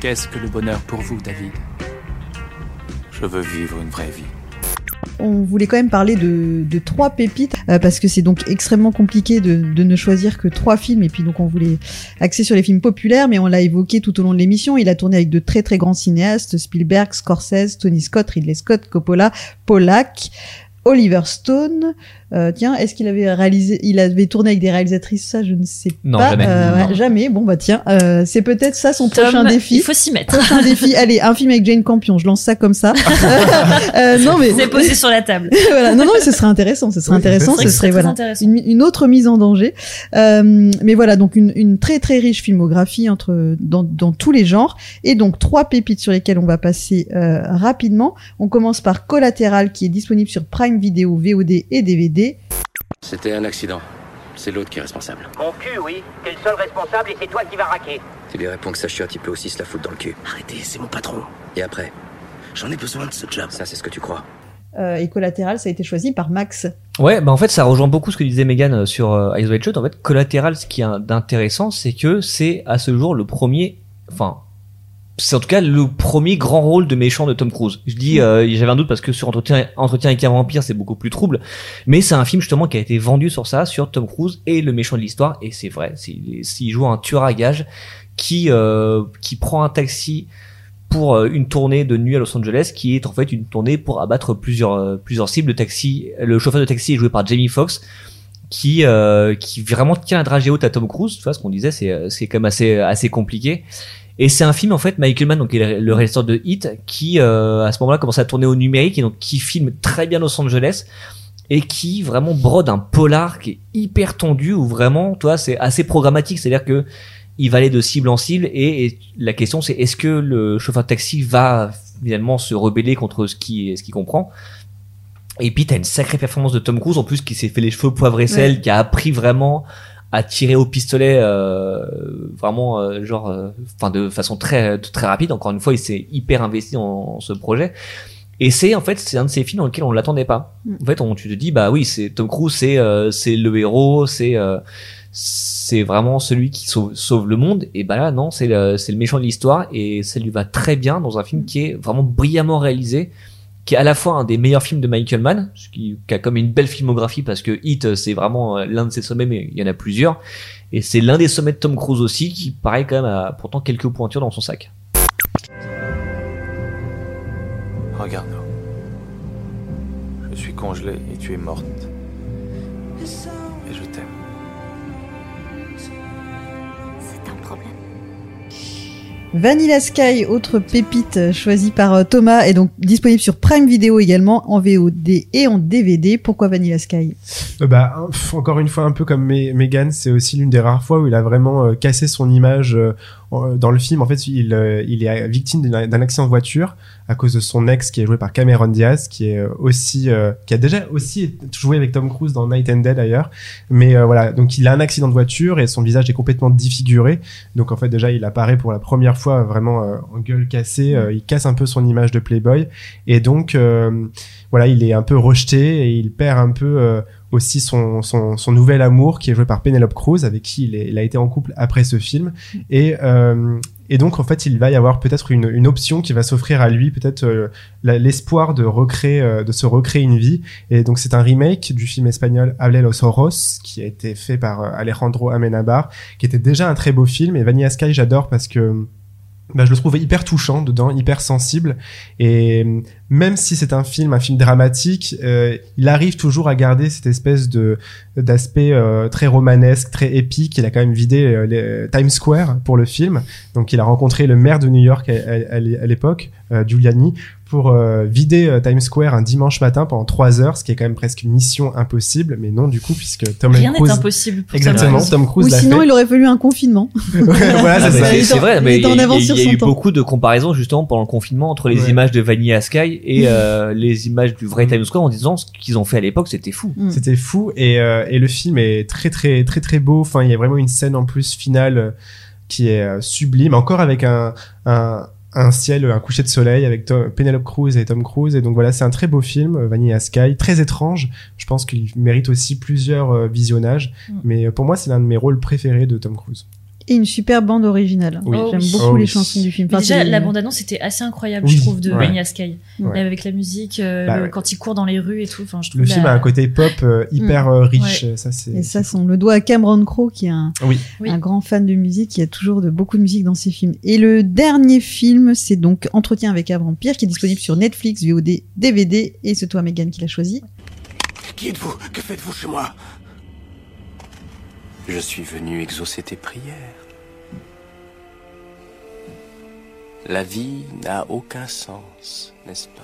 Qu'est-ce que le bonheur pour vous, David? Je veux vivre une vraie vie. On voulait quand même parler de, de trois pépites euh, parce que c'est donc extrêmement compliqué de, de, ne choisir que trois films et puis donc on voulait axer sur les films populaires mais on l'a évoqué tout au long de l'émission. Il a tourné avec de très très grands cinéastes Spielberg, Scorsese, Tony Scott, Ridley Scott, Coppola, Pollack. Oliver Stone. Euh, tiens, est-ce qu'il avait réalisé, il avait tourné avec des réalisatrices Ça, je ne sais Non, pas. jamais. Euh, Non. ouais, jamais. Bon bah tiens, euh, c'est peut-être ça son Tom, prochain défi. Il faut s'y mettre. Prochain défi. Allez, un film avec Jane Campion. Je lance ça comme ça. Euh, non mais C'est posé sur la table. voilà. Non non, mais ce serait intéressant. Ce serait Oui, intéressant. Ce serait voilà une, une autre mise en danger. Euh, mais voilà, donc une, une très très riche filmographie entre dans, dans tous les genres et donc trois pépites sur lesquelles on va passer euh, rapidement. On commence par Collatéral qui est disponible sur Prime Video, VOD et DVD. C'était un accident. C'est l'autre qui est responsable. Mon cul, oui. T'es le seul responsable et c'est toi qui vas raquer. Tu lui réponds que ça chiotte, il peut aussi se la foutre dans le cul. Arrêtez, c'est mon patron. Et après? J'en ai besoin de ce job. Ça, c'est ce que tu crois. Euh, et Collatéral, ça a été choisi par Max. Ouais, bah en fait, ça rejoint beaucoup ce que disait Megan euh, sur euh, Eyes Wide Shut. En fait, Collateral, ce qui est d'intéressant, c'est que c'est à ce jour le premier, enfin, c'est en tout cas le premier grand rôle de méchant de Tom Cruise. Je dis, euh, j'avais un doute parce que sur Entretien, Entretien avec un vampire, c'est beaucoup plus trouble, mais c'est un film justement qui a été vendu sur ça, sur Tom Cruise et le méchant de l'histoire, et c'est vrai, s'il joue un tueur à gages qui euh, qui prend un taxi pour euh, une tournée de nuit à Los Angeles qui est en fait une tournée pour abattre plusieurs euh, plusieurs cibles. Le taxi, le chauffeur de taxi est joué par Jamie Foxx qui euh, qui vraiment tient la dragée haute à Tom Cruise. Tu vois ce qu'on disait, c'est euh, c'est quand même assez assez compliqué. Et c'est un film en fait Michael Mann donc qui est le réalisateur de Hit qui euh, à ce moment-là commence à tourner au numérique et donc qui filme très bien Los Angeles et qui vraiment brode un polar qui est hyper tendu où vraiment toi c'est assez programmatique. C'est-à-dire que il va aller de cible en cible et, et la question c'est est-ce que le chauffeur de taxi va finalement se rebeller contre ce qui ce qu'il comprend? Et puis t'as une sacrée performance de Tom Cruise en plus qui s'est fait les cheveux poivre et sel qui a appris vraiment à tirer au pistolet euh, vraiment euh, genre euh, enfin de façon très très rapide. Encore une fois il s'est hyper investi dans, ce projet. Et c'est en fait c'est un de ces films dans lequel on l'attendait pas. Mm. en fait on tu te dis bah oui c'est Tom Cruise c'est euh, c'est le héros c'est euh, c'est vraiment celui qui sauve, sauve le monde. Et bah là non c'est le, c'est le méchant de l'histoire et ça lui va très bien dans un film qui est vraiment brillamment réalisé qui est à la fois un des meilleurs films de Michael Mann ce qui, qui a comme une belle filmographie parce que Hit c'est vraiment euh, l'un de ses sommets mais il y en a plusieurs et c'est l'un des sommets de Tom Cruise aussi qui pareil quand même a pourtant quelques pointures dans son sac Regarde-nous. Je suis congelé et tu es morte. Vanilla Sky, autre pépite choisie par euh, Thomas, est donc disponible sur Prime Video également, en VOD et en DVD. Pourquoi Vanilla Sky? Euh, bah, encore une fois, un peu comme Me- Megan, c'est aussi l'une des rares fois où il a vraiment euh, cassé son image dans le film. En fait, il, euh, il est victime d'un accident de voiture à cause de son ex qui est joué par Cameron Diaz, qui est euh, aussi, euh, qui a déjà aussi joué avec Tom Cruise dans Night and Day d'ailleurs. Mais euh, voilà, donc il a un accident de voiture et son visage est complètement défiguré. Donc en fait, déjà, il apparaît pour la première fois vraiment euh, en gueule cassée. euh, il casse un peu son image de Playboy et donc euh, voilà, il est un peu rejeté et il perd un peu euh, aussi son, son, son nouvel amour qui est joué par Penelope Cruz avec qui il, est- il a été en couple après ce film. Et euh, et donc en fait il va y avoir peut-être une, une option qui va s'offrir à lui peut-être euh, l'espoir de recréer euh, de se recréer une vie. Et donc c'est un remake du film espagnol Hable los Oros qui a été fait par euh, Alejandro Amenabar qui était déjà un très beau film. Et Vanilla Sky j'adore parce que bah, je le trouve hyper touchant dedans, hyper sensible. Et euh, même si c'est un film, un film dramatique, euh, il arrive toujours à garder cette espèce de d'aspect euh, très romanesque, très épique. Il a quand même vidé Times Square pour le film. Donc il a rencontré le maire de New York à, à- l'époque, Giuliani, pour euh, vider euh, Times Square un dimanche matin pendant trois heures, ce qui est quand même presque une mission impossible. Mais non, du coup, puisque Tom Rien n'est Cruise... impossible pour Tom Exactement, Cruise. Tom Cruise Ou sinon, fait. il aurait fallu un confinement. voilà, Ah c'est ça. vrai, mais il y a, y eu temps. beaucoup de comparaisons justement pendant le confinement entre les Ouais. images de Vanilla Sky et euh, les images du vrai Times Square en disant ce qu'ils ont fait à l'époque c'était fou. Mm. C'était fou et, euh, et le film est très très très très beau. Enfin, il y a vraiment une scène en plus finale qui est sublime, encore avec un, un un ciel, un coucher de soleil avec Tom- Penelope Cruz et Tom Cruise. Et donc voilà, c'est un très beau film, euh, Vanilla Sky, très étrange. Je pense qu'il mérite aussi plusieurs euh, visionnages. Mm. Mais euh, pour moi, c'est l'un de mes rôles préférés de Tom Cruise. Et une super bande originale. Oui. J'aime Oh, beaucoup oui. les chansons du film. Enfin, déjà, la bande-annonce était assez incroyable, Oui, je trouve, de ouais. Vanilla Sky. Ouais. Avec la musique, euh, Bah le- ouais. quand il court dans les rues et tout. Enfin, je trouve Le film a un côté pop euh, hyper euh, riche. Ça, c'est. Et ça, on le doit à Cameron Crowe, qui est un, Oui. Oui. un grand fan de musique. Il y a toujours de, beaucoup de musique dans ses films. Et le dernier film, c'est donc Entretien avec un vampire, qui est disponible sur Netflix, VOD, DVD. Et c'est toi, Megan, qui l'a choisi. Qui êtes-vous? Que faites-vous chez moi? Je suis venu exaucer tes prières. La vie n'a aucun sens, n'est-ce pas?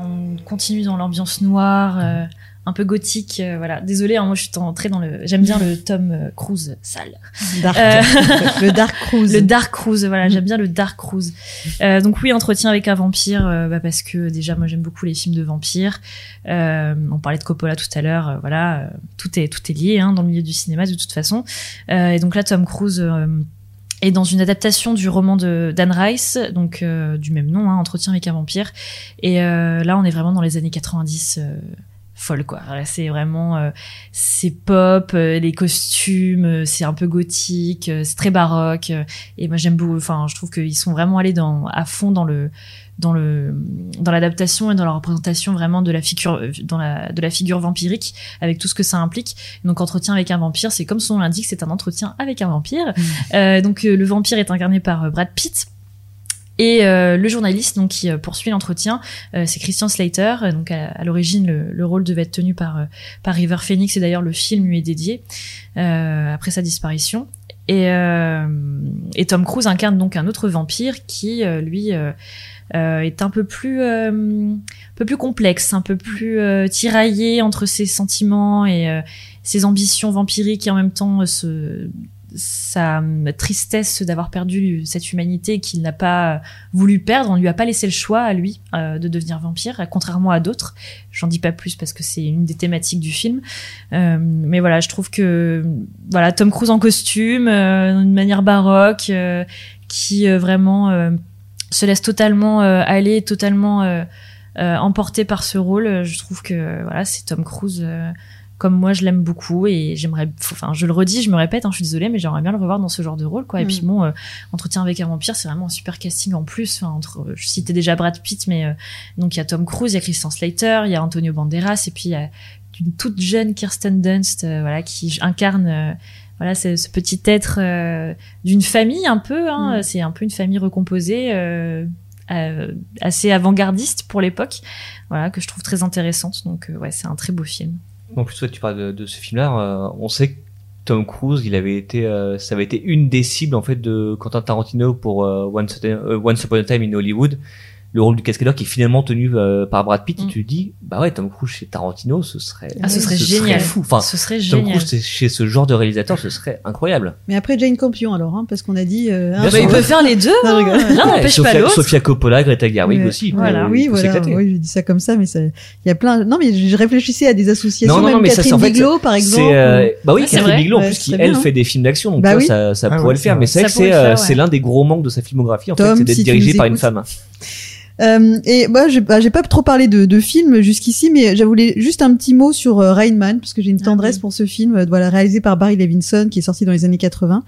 On continue dans l'ambiance noire, euh, un peu gothique. euh, voilà. Désolée, hein, moi je suis entrée dans le. J'aime bien le Tom Cruise sale. Dark, Euh, le Dark Cruise. Le Dark Cruise, voilà, j'aime bien le Dark Cruise. Euh, donc oui, entretien avec un vampire, euh, bah, parce que déjà moi j'aime beaucoup les films de vampires. Euh, on parlait de Coppola tout à l'heure, euh, voilà, euh, tout est tout est lié hein, dans le milieu du cinéma de toute façon. Euh, et donc là, Tom Cruise. Est dans une adaptation du roman de Dan Rice, donc euh, du même nom, hein, Entretien avec un vampire. Et euh, là, on est vraiment dans les années 90, euh, folle quoi. C'est vraiment, euh, c'est pop, euh, les costumes, euh, c'est un peu gothique, euh, c'est très baroque. et moi, j'aime beaucoup. Enfin, je trouve qu'ils sont vraiment allés dans, à fond dans le, dans le, dans l'adaptation et dans la représentation vraiment de la figure, dans la, de la figure vampirique, avec tout ce que ça implique. Donc, entretien avec un vampire, c'est comme son nom l'indique, c'est un entretien avec un vampire. Euh, donc, le vampire est incarné par Brad Pitt. Et euh, le journaliste donc qui euh, poursuit l'entretien, euh, c'est Christian Slater. Euh, Donc à, l'origine, le, le rôle devait être tenu par euh, par River Phoenix et d'ailleurs le film lui est dédié euh, après sa disparition. Et, et Tom Cruise incarne donc un autre vampire qui lui est un peu plus un peu plus complexe, un peu plus tiraillé entre ses sentiments et ses ambitions vampiriques et en même temps ce sa tristesse d'avoir perdu cette humanité qu'il n'a pas voulu perdre. On lui a pas laissé le choix à lui euh, de devenir vampire, contrairement à d'autres. J'en dis pas plus parce que c'est une des thématiques du film. Euh, mais voilà, je trouve que Tom Cruise en costume, euh, d'une manière baroque, qui vraiment se laisse totalement aller, totalement emporté par ce rôle. Je trouve que voilà, c'est Tom Cruise. Euh, comme moi je l'aime beaucoup et j'aimerais enfin je le redis je me répète hein, je suis désolée mais j'aimerais bien le revoir dans ce genre de rôle quoi et Mm. puis bon euh, entretien avec un vampire c'est vraiment un super casting en plus enfin, entre je citais déjà Brad Pitt mais euh, donc il y a Tom Cruise il y a Christian Slater il y a Antonio Banderas et puis il y a une toute jeune Kirsten Dunst euh, voilà qui incarne euh, voilà ce, ce petit être euh, d'une famille un peu hein, Mm. c'est un peu une famille recomposée euh, euh, assez avant-gardiste pour l'époque voilà que je trouve très intéressante donc euh, ouais c'est un très beau film En plus, toi, tu parles de, de ce film-là. euh, on sait que Tom Cruise, il avait été, euh, ça avait été une des cibles en fait de Quentin Tarantino pour euh, Once, euh, Once Upon a Time in Hollywood. Le rôle du cascadeur qui est finalement tenu euh, par Brad Pitt. Mm. Et tu te dis, bah ouais, Tom Cruise chez Tarantino, ce serait, ah ce serait ce génial fou. Enfin, ce serait Tom génial Cruise c'est- chez ce genre de réalisateur, ce serait incroyable. Mais après Jane Campion alors, hein, parce qu'on a dit. euh. Bah, il peu- peut faire les deux. Hein. L'un Ouais, n'empêche Sofia, pas l'autre. Sofia Coppola, Greta Gerwig Ouais. aussi. il peut- Voilà. il Oui, peut voilà. Oui, je dis ça comme ça, mais ça- il y a plein. Non, mais je réfléchissais à des associations. Non, non, même non, mais ça, Catherine c'est en fait, Bigelow, par exemple. C'est euh, bah oui, Ouais, c'est Catherine vrai. Bigelow en Ouais, plus c'est qui elle fait des films d'action, donc Bah ça, ça Ah pourrait ouais, le faire. c'est Mais vrai. c'est vrai que Ça c'est euh, ouais. l'un des gros manques de sa filmographie en Tom, fait, c'est d'être dirigé par une femme. Euh, et moi, j'ai bah, j'ai pas trop parlé de, de film jusqu'ici, mais je voulais juste un petit mot sur euh, Rain Man, parce que j'ai une Ah tendresse oui. pour ce film, euh, voilà, réalisé par Barry Levinson, qui est sorti dans les années 80,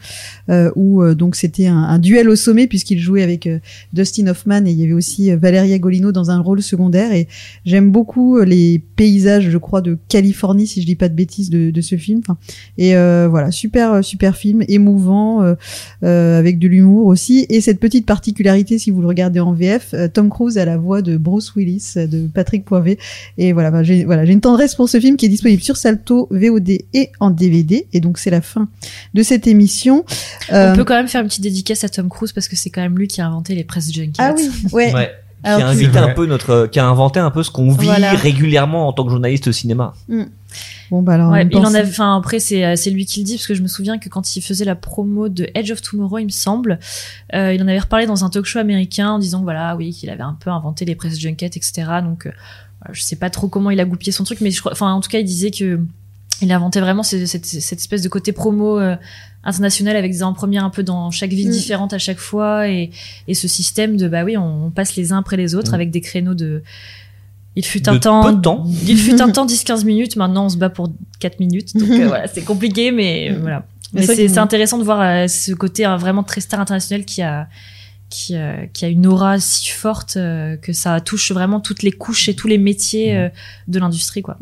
euh, où donc c'était un, un duel au sommet puisqu'il jouait avec Dustin Hoffman et il y avait aussi Valeria Golino dans un rôle secondaire. Et j'aime beaucoup les paysages, je crois, de Californie, si je dis pas de bêtises, de, de ce film. Enfin, et euh, voilà, super super film, émouvant, avec de l'humour aussi. Et cette petite particularité, si vous le regardez en VF, Tom Cruise a la voix de Bruce Willis, euh, de Patrick Poivet. Et voilà, bah, j'ai voilà, j'ai une tendresse pour ce film qui est disponible sur Salto, VOD et en DVD. Et donc c'est la fin de cette émission. Euh, On peut quand même faire une petite dédicace à Tom Cruise parce que c'est quand même lui qui a inventé les press junkets. Ah oui, ouais. Ouais. Qui Alors, a tu- invité un Ouais. peu notre, qui a inventé un peu ce qu'on vit Voilà. régulièrement en tant que journaliste au cinéma. Bon bah alors. Ouais, il en pense- a, enfin après c'est euh, c'est lui qui le dit parce que je me souviens que quand il faisait la promo de Edge of Tomorrow, il me semble, euh, il en avait reparlé dans un talk show américain en disant voilà oui qu'il avait un peu inventé les press junkets etc. Donc euh, je sais pas trop comment il a goupillé son truc, mais je crois, enfin en tout cas il disait que il inventait vraiment ce- cette, cette espèce de côté promo euh, international avec des en-premières un peu dans chaque ville Mm. différente à chaque fois et, et ce système de bah oui on, on passe les uns après les autres Mm. avec des créneaux de il fut De un temps, peu de temps. il fut un temps 10-15 minutes maintenant on se bat pour 4 minutes donc euh, voilà c'est compliqué mais Mm. voilà Mais c'est intéressant de voir euh, ce côté euh, vraiment très star international qui a qui, euh, qui a une aura si forte euh, que ça touche vraiment toutes les couches et tous les métiers euh, de l'industrie quoi.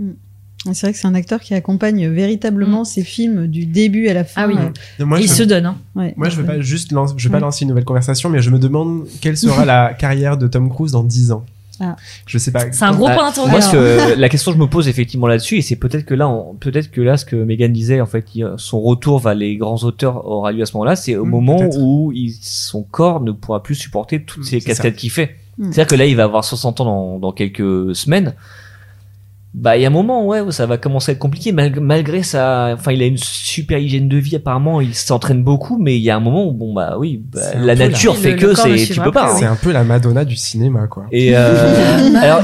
C'est vrai que c'est un acteur qui accompagne véritablement ses films du début à la fin. Ah oui. Euh, Moi, il je- se donne. Hein. ouais. Moi, je veux pas juste lancer, je veux pas lancer une nouvelle conversation, mais je me demande quelle sera la carrière de Tom Cruise dans 10 ans. Ah. Je sais pas. C'est un gros Ah, point d'interrogation. que, la question que je me pose effectivement là-dessus, et c'est peut-être que là, peut-être que là, ce que Megan disait, en fait, son retour vers les grands auteurs aura lieu à ce moment-là, c'est au Hmm, moment où il, son corps ne pourra plus supporter toutes Hmm, ces cascades qu'il fait. C'est-à-dire que là, il va avoir 60 ans dans, dans quelques semaines. Bah, il y a un moment, ouais, où ça va commencer à être compliqué, mal- malgré sa, enfin, il a une super hygiène de vie, apparemment, il s'entraîne beaucoup, mais il y a un moment où, bon, bah, oui, bah, un la nature fait le- que c'est, tu suivra peux pas. hein. C'est un peu la Madonna du cinéma, quoi. Et, euh, alors,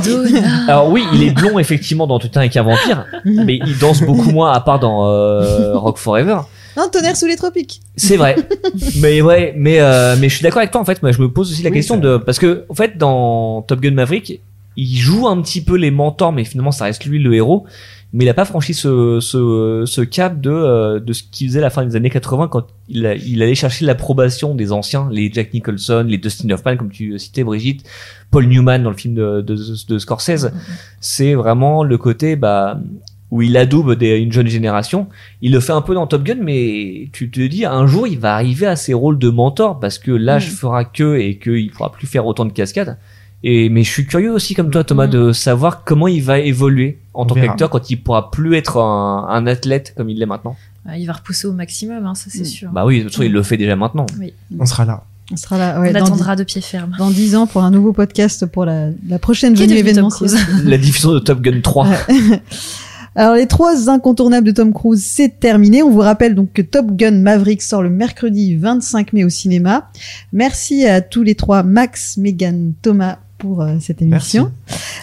alors oui, il est blond effectivement dans Tout un avec un vampire, mais il danse beaucoup moins à part dans euh, Rock Forever. Non, tonnerre sous les tropiques. C'est vrai. mais ouais, mais euh, mais je suis d'accord avec toi en fait. Moi, je me pose aussi la Oui, question ça- de parce que en fait dans Top Gun Maverick, il joue un petit peu les mentors, mais finalement ça reste lui le héros. Mais il a pas franchi ce ce, ce cap de euh, de ce qu'il faisait à la fin des années 80 quand il a- il allait chercher l'approbation des anciens, les Jack Nicholson, les Dustin Hoffman comme tu citais Brigitte, Paul Newman dans le film de de, de Scorsese. C'est vraiment le côté bah où il adoube des, une jeune génération. Il le fait un peu dans Top Gun, mais tu te dis un jour il va arriver à ses rôles de mentor parce que l'âge Mm. fera que et qu'il pourra plus faire autant de cascades. Et mais je suis curieux aussi comme toi Thomas de savoir comment il va évoluer en On tant qu'acteur quand il pourra plus être un, un athlète comme il l'est maintenant. Ah, Il va repousser au maximum, hein, ça c'est Mm. sûr. Bah oui, de toute façon il le fait déjà maintenant. On sera là. On sera là. Ouais, On attendra de pied ferme. dans 10 ans pour un nouveau podcast pour la, la prochaine venue événementielle. La diffusion de Top Gun 3. Ouais. Alors les trois incontournables de Tom Cruise, c'est terminé. On vous rappelle donc que Top Gun Maverick sort le mercredi 25 mai au cinéma. Merci à tous les trois, Max, Megan, Thomas, pour euh, cette émission.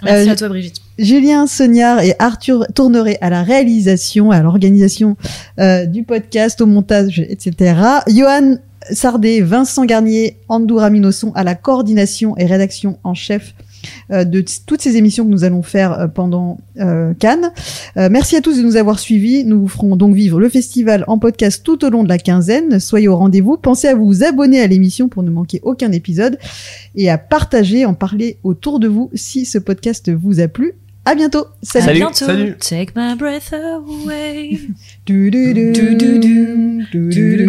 Merci Euh, à toi Brigitte. Julien Sognard et Arthur Tourneret à la réalisation, à l'organisation euh, du podcast, au montage, etc. Johan Sardet, Vincent Garnier, Andou Raminoson à la coordination et rédaction en chef de t- toutes ces émissions que nous allons faire euh, pendant euh, Cannes. Euh, merci à tous de nous avoir suivis. Nous vous ferons donc vivre le festival en podcast tout au long de la quinzaine. Soyez au rendez-vous. Pensez à vous abonner à l'émission pour ne manquer aucun épisode et à partager, en parler autour de vous si ce podcast vous a plu. À bientôt. À Salut. bientôt. Salut. Take my breath away. Du, du, du, Du, du,